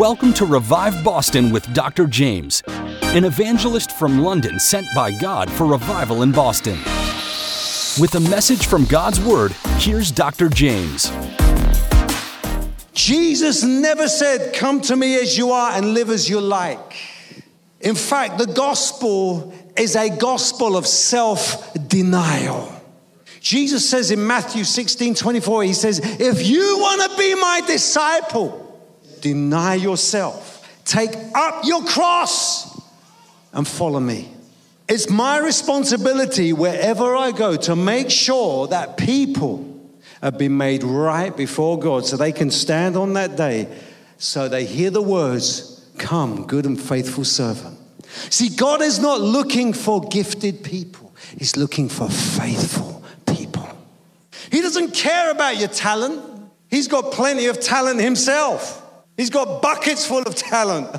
Welcome to Revive Boston with Dr. Jaymz, an evangelist from London sent by God for revival in Boston. With a message from God's Word, here's Dr. Jaymz. Jesus never said, Come to me as you are and live as you like. In fact, the gospel is a gospel of self denial. Jesus says in Matthew 16 24, He says, If you want to be my disciple, deny yourself, take up your cross, and follow me. It's my responsibility wherever I go to make sure that people have been made right before God so they can stand on that day so they hear the words, Come, good and faithful servant. See, God is not looking for gifted people, He's looking for faithful people. He doesn't care about your talent, He's got plenty of talent Himself. He's got buckets full of talent.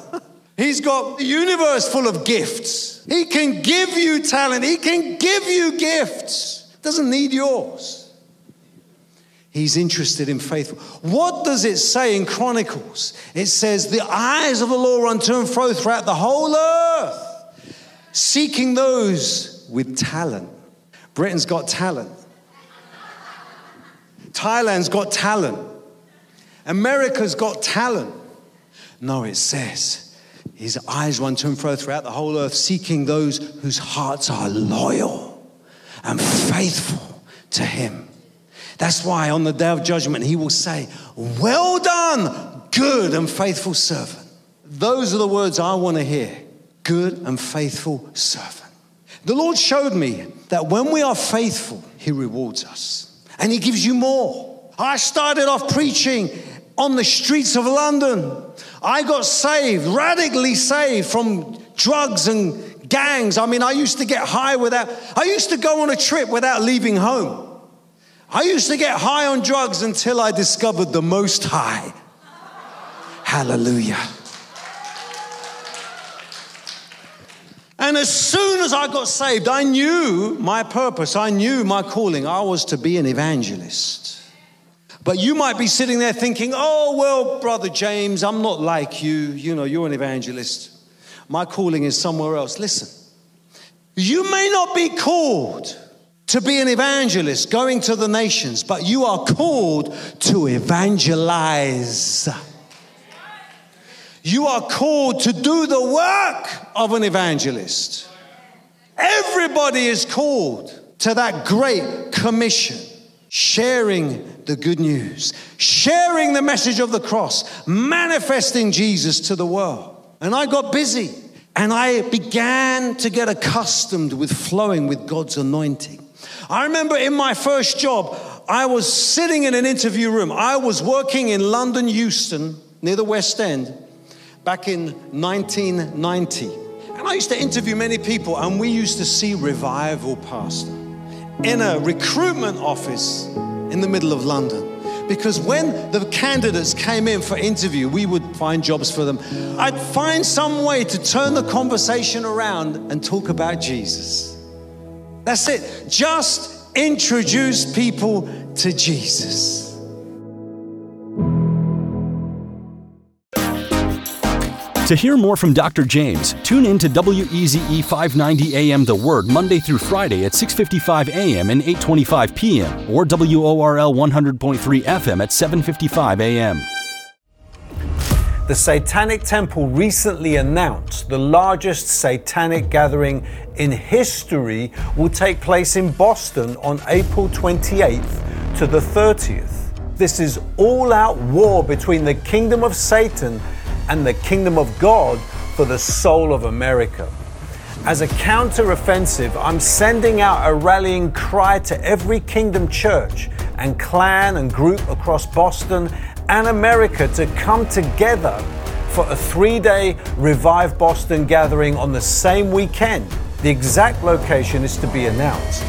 He's got the universe full of gifts. He can give you talent. He can give you gifts. Doesn't need yours. He's interested in faithful. What does it say in Chronicles? It says, The eyes of the Lord run to and fro throughout the whole earth, seeking those with talent. Britain's got talent. Thailand's got talent. America's got talent. No, it says his eyes run to and fro throughout the whole earth, seeking those whose hearts are loyal and faithful to him. That's why on the day of judgment, he will say, Well done, good and faithful servant. Those are the words I want to hear good and faithful servant. The Lord showed me that when we are faithful, he rewards us and he gives you more. I started off preaching on the streets of London. I got saved, radically saved from drugs and gangs. I mean, I used to get high without, I used to go on a trip without leaving home. I used to get high on drugs until I discovered the Most High. Hallelujah. And as soon as I got saved, I knew my purpose, I knew my calling. I was to be an evangelist. But you might be sitting there thinking, oh, well, Brother Jaymz, I'm not like you. You know, you're an evangelist. My calling is somewhere else. Listen, you may not be called to be an evangelist going to the nations, but you are called to evangelize. You are called to do the work of an evangelist. Everybody is called to that great commission sharing the good news, sharing the message of the cross, manifesting Jesus to the world. And I got busy and I began to get accustomed with flowing with God's anointing. I remember in my first job, I was sitting in an interview room. I was working in London, Euston, near the West End, back in 1990. And I used to interview many people, and we used to see revival, Pastor in a recruitment office in the middle of London. Because when the candidates came in for interview, we would find jobs for them. I'd find some way to turn the conversation around and talk about Jesus. That's it. Just introduce people to Jesus. To hear more from Dr. Jaymz, tune in to WEZE 590 AM The Word Monday through Friday at 6:55 AM and 8:25 PM or WORL 100.3 FM at 7:55 AM. The Satanic Temple recently announced the largest satanic gathering in history will take place in Boston on April 28th to the 30th. This is all out war between the kingdom of Satan and the kingdom of God for the soul of America. As a counter-offensive, I'm sending out a rallying cry to every kingdom church and clan and group across Boston and America to come together for a three day Revive Boston gathering on the same weekend. The exact location is to be announced.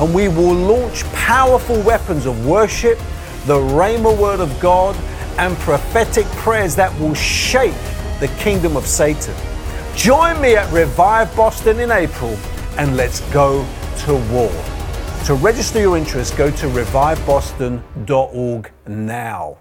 And we will launch powerful weapons of worship, the Rhema Word of God, and prophetic prayers that will shake the kingdom of Satan. Join me at Revive Boston in April and let's go to war. To register your interest, go to reviveboston.org now.